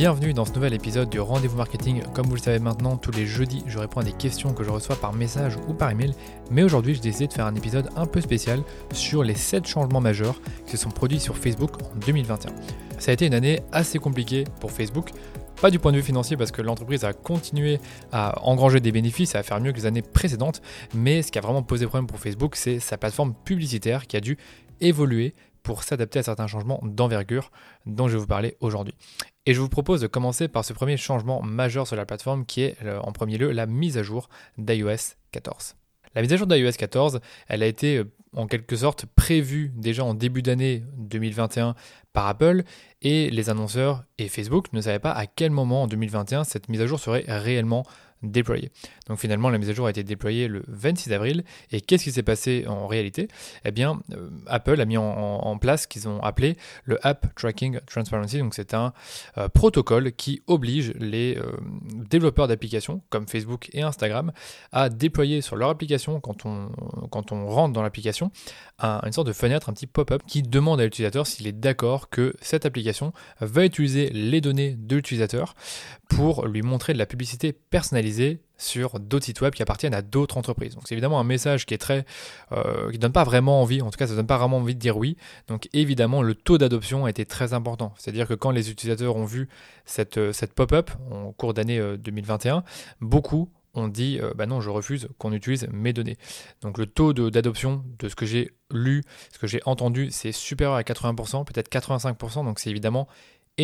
Bienvenue dans ce nouvel épisode du Rendez-vous Marketing. Comme vous le savez maintenant, tous les jeudis, je réponds à des questions que je reçois par message ou par email. Mais aujourd'hui, j'ai décidé de faire un épisode un peu spécial sur les 7 changements majeurs qui se sont produits sur Facebook en 2021. Ça a été une année assez compliquée pour Facebook. Pas du point de vue financier parce que l'entreprise a continué à engranger des bénéfices, à faire mieux que les années précédentes, mais ce qui a vraiment posé problème pour Facebook, c'est sa plateforme publicitaire qui a dû évoluer pour s'adapter à certains changements d'envergure dont je vais vous parler aujourd'hui. Et je vous propose de commencer par ce premier changement majeur sur la plateforme qui est euh, en premier lieu la mise à jour d'iOS 14. La mise à jour d'iOS 14, elle a été euh, en quelque sorte prévue déjà en début d'année 2021 par Apple et les annonceurs et Facebook ne savaient pas à quel moment en 2021 cette mise à jour serait réellement Donc finalement, la mise à jour a été déployée le 26 avril. Et qu'est-ce qui s'est passé en réalité? Eh bien, euh, Apple a mis en, place ce qu'ils ont appelé le App Tracking Transparency. Donc c'est un euh, protocole qui oblige les euh, développeurs d'applications comme Facebook et Instagram à déployer sur leur application quand on, quand on rentre dans l'application une sorte de fenêtre, un petit pop-up qui demande à l'utilisateur s'il est d'accord que cette application va utiliser les données de l'utilisateur pour lui montrer de la publicité personnalisée sur d'autres sites web qui appartiennent à d'autres entreprises. Donc c'est évidemment un message qui est très, euh, qui donne pas vraiment envie, en tout cas ça donne pas vraiment envie de dire oui. Donc évidemment le taux d'adoption a été très important. C'est-à-dire que quand les utilisateurs ont vu cette, euh, cette pop-up en cours d'année 2021, euh, beaucoup on dit bah non, je refuse qu'on utilise mes données. Donc le taux d'adoption de, ce que j'ai lu, ce que j'ai entendu, c'est supérieur à 80%, peut-être 85%, donc c'est évidemment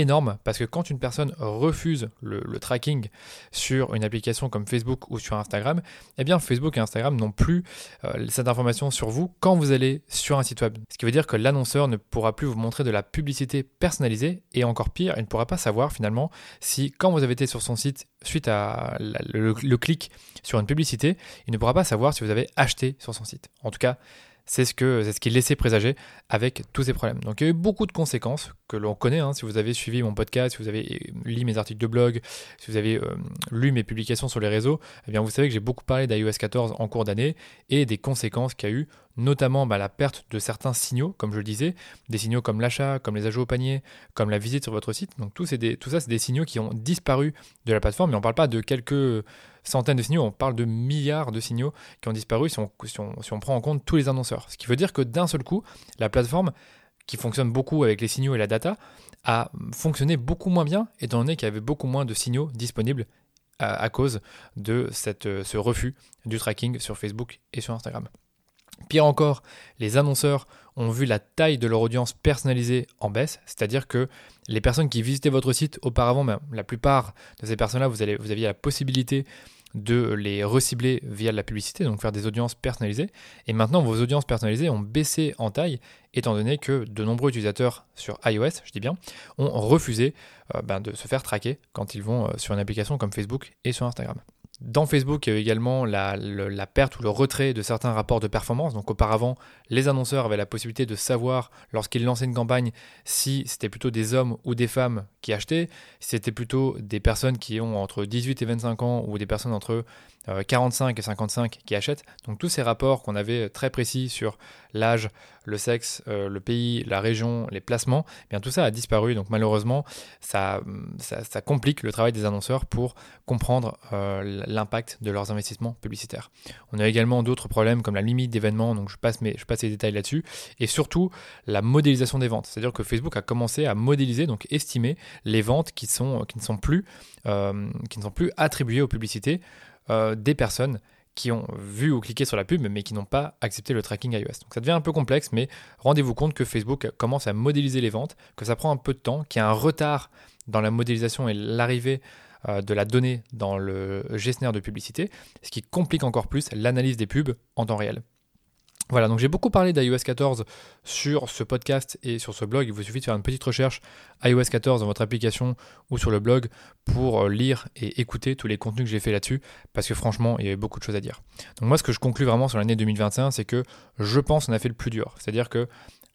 énorme parce que quand une personne refuse le, tracking sur une application comme Facebook ou sur Instagram, eh bien Facebook et Instagram n'ont plus euh, cette information sur vous quand vous allez sur un site web. Ce qui veut dire que l'annonceur ne pourra plus vous montrer de la publicité personnalisée et encore pire, il ne pourra pas savoir finalement si quand vous avez été sur son site suite à le clic sur une publicité, il ne pourra pas savoir si vous avez acheté sur son site. En tout cas, c'est ce que c'est ce qui laissait présager avec tous ces problèmes. Donc il y a eu beaucoup de conséquences que l'on connaît. Hein. si vous avez suivi mon podcast, si vous avez lu mes articles de blog, si vous avez euh, lu mes publications sur les réseaux, eh bien vous savez que j'ai beaucoup parlé d'iOS 14 en cours d'année et des conséquences qu'il y a eu, notamment bah, la perte de certains signaux, comme je le disais, des signaux comme l'achat, comme les ajouts au panier, comme la visite sur votre site. Donc tout, tout ça, c'est des signaux qui ont disparu de la plateforme, mais on ne parle pas de quelques centaines de signaux, on parle de milliards de signaux qui ont disparu si on, prend en compte tous les annonceurs. Ce qui veut dire que d'un seul coup, la plateforme qui fonctionne beaucoup avec les signaux et la data, a fonctionné beaucoup moins bien, étant donné qu'il y avait beaucoup moins de signaux disponibles à, cause de cette, ce refus du tracking sur Facebook et sur Instagram. Pire encore, les annonceurs ont vu la taille de leur audience personnalisée en baisse, c'est-à-dire que les personnes qui visitaient votre site auparavant, ben, la plupart de ces personnes-là, vous, vous aviez la possibilité de les recibler via la publicité, donc faire des audiences personnalisées. Et maintenant, vos audiences personnalisées ont baissé en taille, étant donné que de nombreux utilisateurs sur iOS, je dis bien, ont refusé euh, ben, de se faire traquer quand ils vont euh, sur une application comme Facebook et sur Instagram. Dans Facebook, il y a également la, perte ou le retrait de certains rapports de performance. Donc auparavant, les annonceurs avaient la possibilité de savoir lorsqu'ils lançaient une campagne si c'était plutôt des hommes ou des femmes qui achetaient, si c'était plutôt des personnes qui ont entre 18 et 25 ans ou des personnes entre 45 euh, et 55 qui achètent. Donc tous ces rapports qu'on avait très précis sur l'âge, le sexe, euh, le pays, la région, les placements, eh bien tout ça a disparu. Donc malheureusement, ça, ça, complique le travail des annonceurs pour comprendre euh, l'impact de leurs investissements publicitaires. On a également d'autres problèmes comme la limite d'événements, donc je passe, je passe les détails là-dessus, et surtout la modélisation des ventes. C'est-à-dire que Facebook a commencé à modéliser, donc estimer les ventes qui, sont, qui, ne, sont plus, qui ne sont plus attribuées aux publicités euh, des personnes qui ont vu ou cliqué sur la pub mais qui n'ont pas accepté le tracking iOS. Donc ça devient un peu complexe, mais rendez-vous compte que Facebook commence à modéliser les ventes, que ça prend un peu de temps, qu'il y a un retard dans la modélisation et l'arrivée euh, de la donnée dans le gestionnaire de publicité, ce qui complique encore plus l'analyse des pubs en temps réel. Voilà, donc j'ai beaucoup parlé d'iOS 14 sur ce podcast et sur ce blog. Il vous suffit de faire une petite recherche iOS 14 dans votre application ou sur le blog pour euh, lire et écouter tous les contenus que j'ai fait là-dessus parce que franchement, il y avait beaucoup de choses à dire. Donc moi, ce que je conclus vraiment sur l'année 2021, c'est que je pense qu'on a fait le plus dur. C'est-à-dire que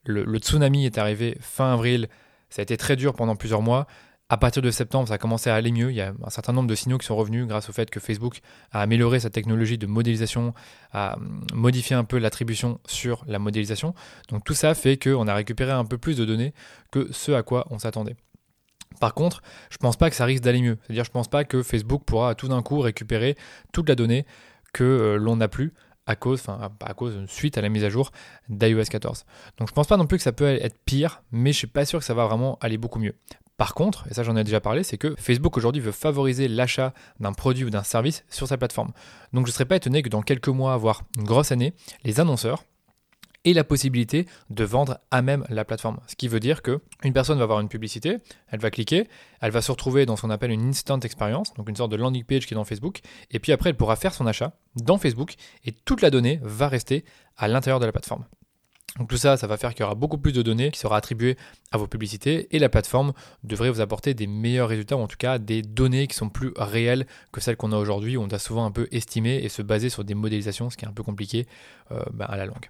le tsunami est arrivé fin avril, ça a été très dur pendant plusieurs mois. À partir de septembre, ça a commencé à aller mieux. Il y a un certain nombre de signaux qui sont revenus grâce au fait que Facebook a amélioré sa technologie de modélisation, a modifié un peu l'attribution sur la modélisation. Donc tout ça fait qu'on a récupéré un peu plus de données que ce à quoi on s'attendait. Par contre, je pense pas que ça risque d'aller mieux. C'est-à-dire, je pense pas que Facebook pourra tout d'un coup récupérer toute la donnée que euh, l'on n'a plus à cause, enfin à cause, suite à la mise à jour d'iOS 14. Donc je pense pas non plus que ça peut être pire, mais je suis pas sûr que ça va vraiment aller beaucoup mieux. Par contre, et ça j'en ai déjà parlé, c'est que Facebook aujourd'hui veut favoriser l'achat d'un produit ou d'un service sur sa plateforme. Donc je ne serais pas étonné que dans quelques mois, voire une grosse année, les annonceurs et la possibilité de vendre à même la plateforme. Ce qui veut dire que une personne va avoir une publicité, elle va cliquer, elle va se retrouver dans ce qu'on appelle une instant experience, donc une sorte de landing page qui est dans Facebook, et puis après elle pourra faire son achat dans Facebook et toute la donnée va rester à l'intérieur de la plateforme. Donc tout ça, ça va faire qu'il y aura beaucoup plus de données qui sera attribuées à vos publicités et la plateforme devrait vous apporter des meilleurs résultats ou en tout cas des données qui sont plus réelles que celles qu'on a aujourd'hui où on doit souvent un peu estimer et se baser sur des modélisations, ce qui est un peu compliqué euh, bah, à la longue.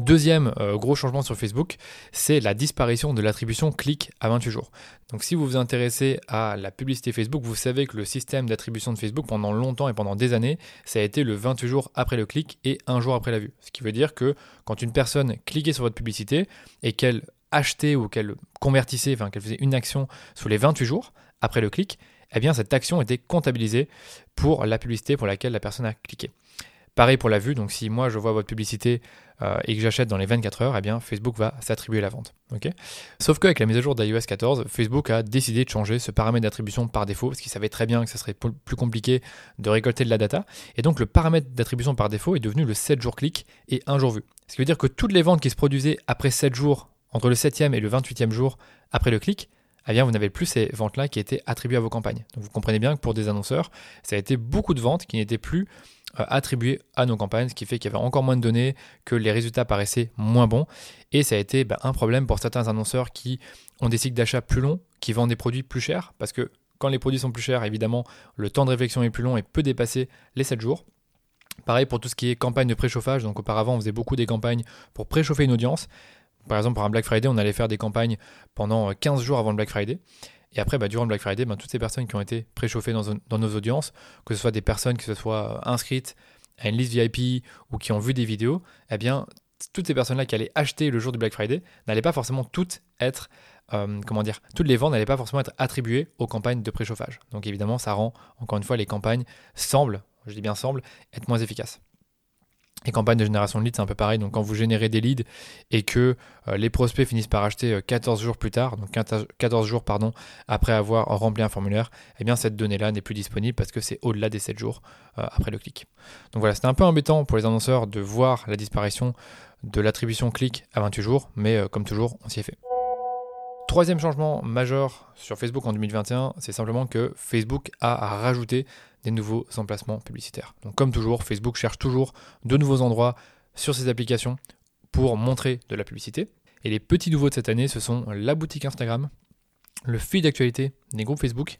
Deuxième euh, gros changement sur Facebook, c'est la disparition de l'attribution clic à 28 jours. Donc si vous vous intéressez à la publicité Facebook, vous savez que le système d'attribution de Facebook pendant longtemps et pendant des années, ça a été le 28 jours après le clic et un jour après la vue. Ce qui veut dire que quand une personne cliquait sur votre publicité et qu'elle achetait ou qu'elle convertissait, enfin qu'elle faisait une action sous les 28 jours après le clic, eh bien cette action était comptabilisée pour la publicité pour laquelle la personne a cliqué. Pareil pour la vue, donc si moi je vois votre publicité euh, et que j'achète dans les 24 heures, eh bien Facebook va s'attribuer la vente. Sauf qu'avec la mise à jour d'iOS 14, Facebook a décidé de changer ce paramètre d'attribution par défaut, parce qu'il savait très bien que ça serait plus compliqué de récolter de la data. Et donc le paramètre d'attribution par défaut est devenu le 7 jours clic et 1 jour vu. Ce qui veut dire que toutes les ventes qui se produisaient après 7 jours, entre le 7e et le 28e jour après le clic, eh bien, vous n'avez plus ces ventes-là qui étaient attribuées à vos campagnes. Donc vous comprenez bien que pour des annonceurs, ça a été beaucoup de ventes qui n'étaient plus euh, attribuées à nos campagnes, ce qui fait qu'il y avait encore moins de données, que les résultats paraissaient moins bons. Et ça a été bah, un problème pour certains annonceurs qui ont des cycles d'achat plus longs, qui vendent des produits plus chers, parce que quand les produits sont plus chers, évidemment, le temps de réflexion est plus long et peut dépasser les 7 jours. Pareil pour tout ce qui est campagne de préchauffage. Donc auparavant, on faisait beaucoup des campagnes pour préchauffer une audience. Par exemple, pour un Black Friday, on allait faire des campagnes pendant 15 jours avant le Black Friday. Et après, bah, durant le Black Friday, bah, toutes ces personnes qui ont été préchauffées dans, nos audiences, que ce soit des personnes qui se soient inscrites à une liste VIP ou qui ont vu des vidéos, eh bien, toutes ces personnes-là qui allaient acheter le jour du Black Friday n'allaient pas forcément toutes être, euh, comment dire, toutes les ventes n'allaient pas forcément être attribuées aux campagnes de préchauffage. Donc évidemment, ça rend, encore une fois, les campagnes semblent, je dis bien semblent, être moins efficaces. Les campagnes de génération de leads, c'est un peu pareil. Donc, quand vous générez des leads et que euh, les prospects finissent par acheter 14 euh, jours plus tard, donc 14 jours pardon, après avoir rempli un formulaire, eh bien, cette donnée-là n'est plus disponible parce que c'est au-delà des 7 jours euh, après le clic. Donc voilà, c'était un peu embêtant pour les annonceurs de voir la disparition de l'attribution clic à 28 jours, mais comme toujours, on s'y est fait. Troisième changement majeur sur Facebook en 2021, c'est simplement que Facebook a rajouté des nouveaux emplacements publicitaires. Donc comme toujours, Facebook cherche toujours de nouveaux endroits sur ses applications pour montrer de la publicité. Et les petits nouveaux de cette année, ce sont la boutique Instagram, le feed d'actualité des groupes Facebook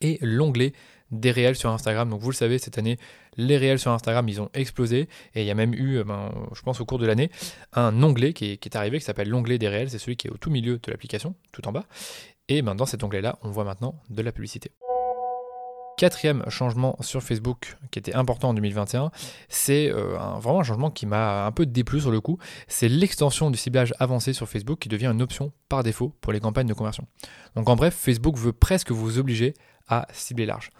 et l'onglet des réels sur Instagram. Donc vous le savez, cette année, les réels sur Instagram, ils ont explosé. Et il y a même eu, euh, ben, je pense au cours de l'année, un onglet qui est, arrivé qui s'appelle l'onglet des réels. C'est celui qui est au tout milieu de l'application, tout en bas. Et ben, dans cet onglet-là, on voit maintenant de la publicité. Quatrième changement sur Facebook qui était important en 2021, c'est euh, vraiment un changement qui m'a un peu déplu sur le coup, c'est l'extension du ciblage avancé sur Facebook qui devient une option par défaut pour les campagnes de conversion. Donc en bref, Facebook veut presque vous obliger à cibler large.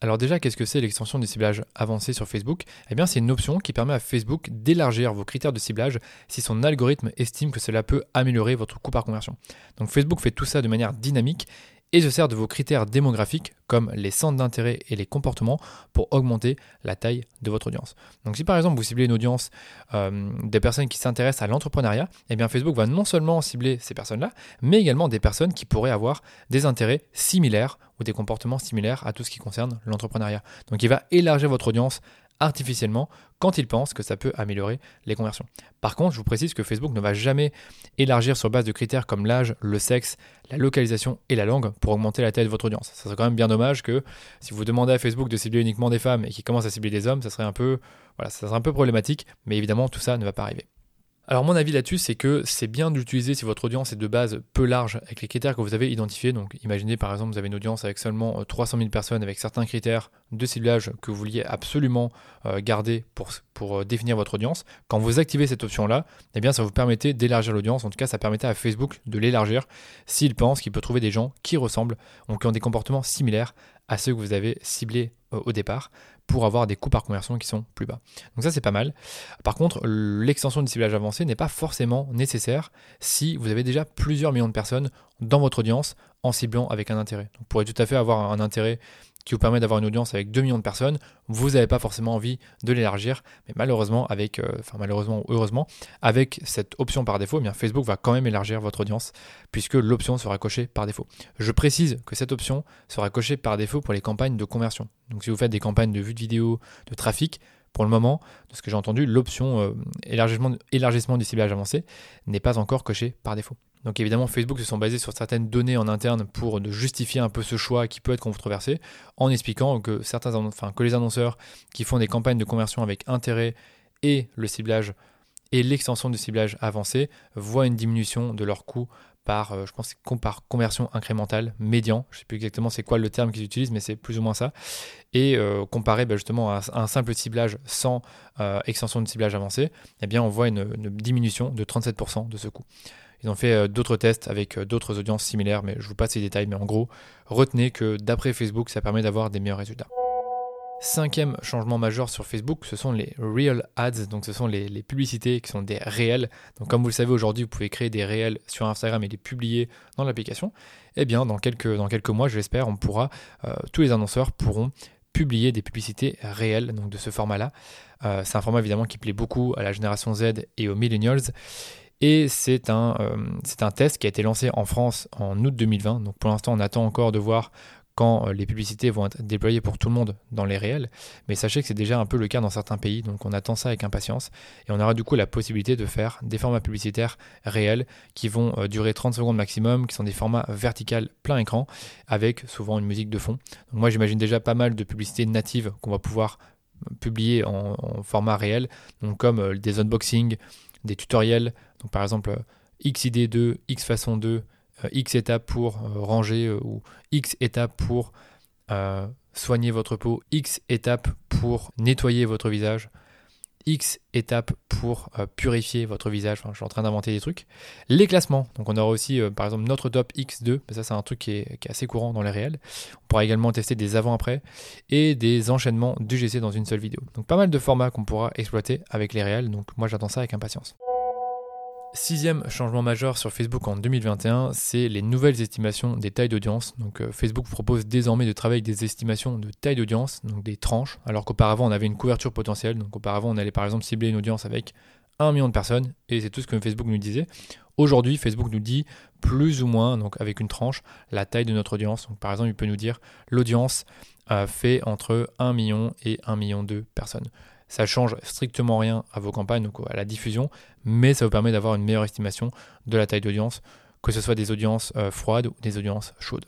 Alors déjà, qu'est-ce que c'est l'extension du ciblage avancé sur Facebook? Eh bien, c'est une option qui permet à Facebook d'élargir vos critères de ciblage si son algorithme estime que cela peut améliorer votre coût par conversion. Donc Facebook fait tout ça de manière dynamique et se sert de vos critères démographiques comme les centres d'intérêt et les comportements pour augmenter la taille de votre audience. Donc si par exemple vous ciblez une audience euh, des personnes qui s'intéressent à l'entrepreneuriat, eh bien Facebook va non seulement cibler ces personnes-là, mais également des personnes qui pourraient avoir des intérêts similaires ou des comportements similaires à tout ce qui concerne l'entrepreneuriat. Donc il va élargir votre audience artificiellement quand il pense que ça peut améliorer les conversions. Par contre, je vous précise que Facebook ne va jamais élargir sur base de critères comme l'âge, le sexe, la localisation et la langue pour augmenter la taille de votre audience. Ça serait quand même bien dommage que si vous demandez à Facebook de cibler uniquement des femmes et qu'il commence à cibler des hommes, ça serait un peu, voilà, ça serait un peu problématique, mais évidemment tout ça ne va pas arriver. Alors mon avis là-dessus, c'est que c'est bien d'utiliser si votre audience est de base peu large avec les critères que vous avez identifiés. Donc imaginez par exemple vous avez une audience avec seulement 300 euh, 000 personnes avec certains critères de ciblage que vous vouliez absolument euh, garder pour, euh, définir votre audience. Quand vous activez cette option-là, eh bien ça vous permettait d'élargir l'audience. En tout cas, ça permettait à Facebook de l'élargir s'il pense qu'il peut trouver des gens qui ressemblent ou qui ont des comportements similaires à ceux que vous avez ciblés au départ pour avoir des coûts par conversion qui sont plus bas. Donc ça c'est pas mal. Par contre, l'extension du ciblage avancé n'est pas forcément nécessaire si vous avez déjà plusieurs millions de personnes dans votre audience en ciblant avec un intérêt. vous pourrez tout à fait avoir un intérêt qui vous permet d'avoir une audience avec 2 millions de personnes, vous n'avez pas forcément envie de l'élargir, mais malheureusement, avec, euh, enfin malheureusement ou heureusement, avec cette option par défaut, eh bien Facebook va quand même élargir votre audience puisque l'option sera cochée par défaut. Je précise que cette option sera cochée par défaut pour les campagnes de conversion. Donc si vous faites des campagnes de vue de vidéo, de trafic, pour le moment, de ce que j'ai entendu, l'option euh, élargissement, élargissement du ciblage avancé n'est pas encore cochée par défaut. Donc évidemment, Facebook se sont basés sur certaines données en interne pour justifier un peu ce choix qui peut être controversé, en expliquant que, certains, enfin, que les annonceurs qui font des campagnes de conversion avec intérêt et le ciblage et l'extension du ciblage avancé voient une diminution de leur coût par, euh, conversion incrémentale, médian. Je ne sais plus exactement c'est quoi le terme qu'ils utilisent, mais c'est plus ou moins ça. Et euh, comparé bah, justement à, un simple ciblage sans euh, extension de ciblage avancé, eh bien on voit une diminution de 37% de ce coût. Ils ont fait euh, d'autres tests avec euh, d'autres audiences similaires, mais je vous passe ces détails. Mais en gros, retenez que d'après Facebook, ça permet d'avoir des meilleurs résultats. Cinquième changement majeur sur Facebook, ce sont les Real Ads, donc ce sont les, publicités qui sont des réels. Donc comme vous le savez aujourd'hui, vous pouvez créer des réels sur Instagram et les publier dans l'application. Eh bien, dans quelques, dans quelques mois, j'espère, on pourra, euh, tous les annonceurs pourront publier des publicités réelles, donc de ce format-là. c'est un format évidemment qui plaît beaucoup à la génération Z et aux millennials. Et c'est un, euh, un test qui a été lancé en France en août 2020. Donc pour l'instant, on attend encore de voir quand euh, les publicités vont être déployées pour tout le monde dans les réels. Mais sachez que c'est déjà un peu le cas dans certains pays, donc on attend ça avec impatience. Et on aura du coup la possibilité de faire des formats publicitaires réels qui vont euh, durer 30 secondes maximum, qui sont des formats verticales plein écran, avec souvent une musique de fond. Donc moi j'imagine déjà pas mal de publicités natives qu'on va pouvoir publier en, en format réel, donc comme des unboxings, des tutoriels, donc par exemple XID2, X façon 2, X étapes pour euh, ranger euh, ou X étapes pour euh, soigner votre peau, X étapes pour nettoyer votre visage, X étapes pour purifier votre visage. Je suis en train d'inventer des trucs. Les classements. Donc, on aura aussi, par exemple, notre top X2. Ça, c'est un truc qui est, assez courant dans les réels. On pourra également tester des avant-après et des enchaînements d'UGC dans une seule vidéo. Donc, pas mal de formats qu'on pourra exploiter avec les réels. Donc, moi, j'attends ça avec impatience. Sixième changement majeur sur Facebook en 2021, c'est les nouvelles estimations des tailles d'audience. Donc euh, Facebook propose désormais de travailler avec des estimations de taille d'audience, donc des tranches, alors qu'auparavant on avait une couverture potentielle. Donc auparavant on allait par exemple cibler une audience avec 1 million de personnes, et c'est tout ce que Facebook nous disait. Aujourd'hui, Facebook nous dit plus ou moins, donc avec une tranche, la taille de notre audience. Par exemple, il peut nous dire l'audience euh, fait entre 1 million et 1 million de personnes. Ça change strictement rien à vos campagnes, donc à la diffusion, mais ça vous permet d'avoir une meilleure estimation de la taille d'audience, que ce soit des audiences euh, froides ou des audiences chaudes.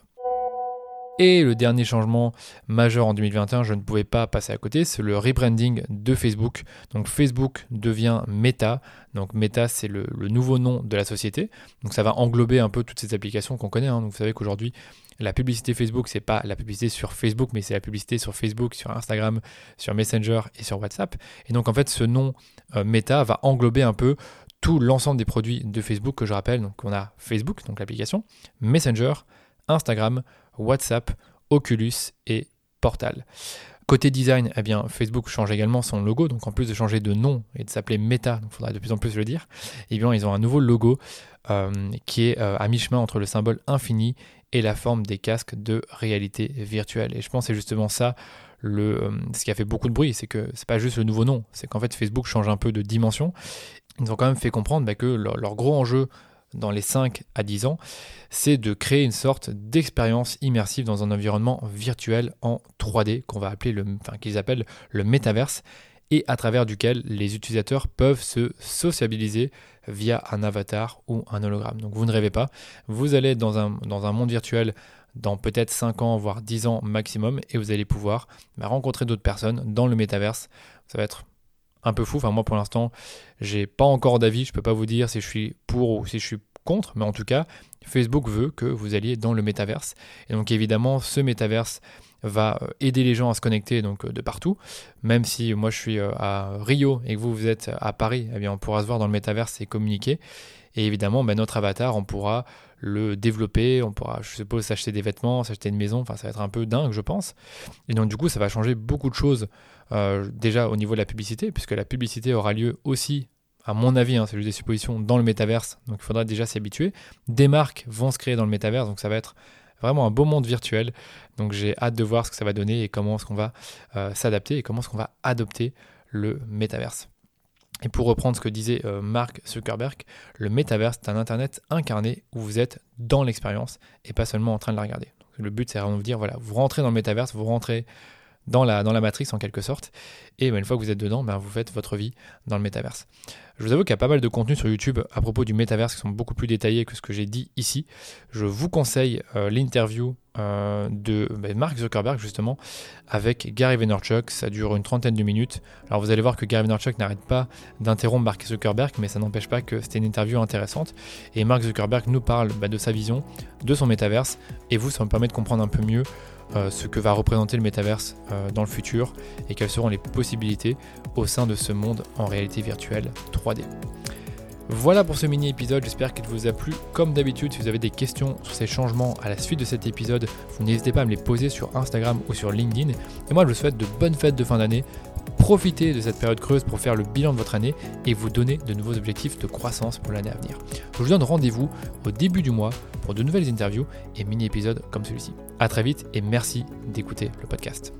Et le dernier changement majeur en 2021, je ne pouvais pas passer à côté, c'est le rebranding de Facebook. Donc Facebook devient Meta. Donc Meta, c'est le, nouveau nom de la société. Donc ça va englober un peu toutes ces applications qu'on connaît. Hein. Donc vous savez qu'aujourd'hui, la publicité Facebook, c'est pas la publicité sur Facebook, mais c'est la publicité sur Facebook, sur Instagram, sur Messenger et sur WhatsApp. Et donc en fait, ce nom euh, Meta va englober un peu tout l'ensemble des produits de Facebook que je rappelle. Donc on a Facebook, donc l'application, Messenger, Instagram, WhatsApp, Oculus et Portal. Côté design, eh bien, Facebook change également son logo. Donc, en plus de changer de nom et de s'appeler Meta, il faudra de plus en plus le dire, eh bien, ils ont un nouveau logo euh, qui est euh, à mi-chemin entre le symbole infini et la forme des casques de réalité virtuelle. Et je pense que c'est justement ça le, euh, ce qui a fait beaucoup de bruit, c'est que c'est pas juste le nouveau nom, c'est qu'en fait Facebook change un peu de dimension. Ils ont quand même fait comprendre bah, que leur, gros enjeu dans les 5 à 10 ans, c'est de créer une sorte d'expérience immersive dans un environnement virtuel en 3D qu'on va appeler le, enfin, qu'ils appellent le métaverse et à travers duquel les utilisateurs peuvent se sociabiliser via un avatar ou un hologramme. Donc vous ne rêvez pas, vous allez être dans un, dans un monde virtuel dans peut-être 5 ans, voire 10 ans maximum, et vous allez pouvoir bah, rencontrer d'autres personnes dans le métaverse. Ça va être un peu fou. Enfin, moi pour l'instant, j'ai pas encore d'avis. Je peux pas vous dire si je suis pour ou si je suis contre, mais en tout cas, Facebook veut que vous alliez dans le métaverse. Et donc évidemment, ce métaverse va euh, aider les gens à se connecter donc euh, de partout. Même si moi je suis euh, à Rio et que vous vous êtes à Paris, eh on pourra se voir dans le métaverse et communiquer. Et évidemment, ben, notre avatar, on pourra le développer, on pourra, je suppose, s'acheter des vêtements, s'acheter une maison, enfin ça va être un peu dingue, je pense. Et donc du coup, ça va changer beaucoup de choses déjà au niveau de la publicité, puisque la publicité aura lieu aussi à mon avis, hein, c'est juste des suppositions, dans le métaverse. Donc il faudra déjà s'y habituer. Des marques vont se créer dans le métaverse, donc ça va être vraiment un beau monde virtuel. Donc j'ai hâte de voir ce que ça va donner et comment est-ce qu'on va euh, s'adapter et comment est-ce qu'on va adopter le métaverse. Et pour reprendre ce que disait euh, Mark Zuckerberg, le métaverse c'est un internet incarné où vous êtes dans l'expérience et pas seulement en train de la regarder. le but c'est vraiment de vous dire voilà, vous rentrez dans le métaverse, vous rentrez dans la, dans la en quelque sorte. Et ben, une fois que vous êtes dedans, ben, vous faites votre vie dans le métaverse. Je vous avoue qu'il y a pas mal de contenu sur YouTube à propos du métaverse qui sont beaucoup plus détaillés que ce que j'ai dit ici. Je vous conseille euh, l'interview euh, de ben, Mark Zuckerberg justement avec Gary Vaynerchuk. Ça dure une trentaine de minutes. Alors vous allez voir que Gary Vaynerchuk n'arrête pas d'interrompre Mark Zuckerberg, mais ça n'empêche pas que c'était une interview intéressante. Et Mark Zuckerberg nous parle de sa vision, de son métaverse. Et vous, ça me permet de comprendre un peu mieux euh, ce que va représenter le métaverse euh, dans le futur et quelles seront les possibilités au sein de ce monde en réalité virtuelle 3D. Voilà pour ce mini épisode, j'espère qu'il vous a plu. Comme d'habitude, si vous avez des questions sur ces changements à la suite de cet épisode, vous n'hésitez pas à me les poser sur Instagram ou sur LinkedIn. Et moi, je vous souhaite de bonnes fêtes de fin d'année. Profitez de cette période creuse pour faire le bilan de votre année et vous donner de nouveaux objectifs de croissance pour l'année à venir. Je vous donne rendez-vous au début du mois pour de nouvelles interviews et mini-épisodes comme celui-ci. A très vite et merci d'écouter le podcast.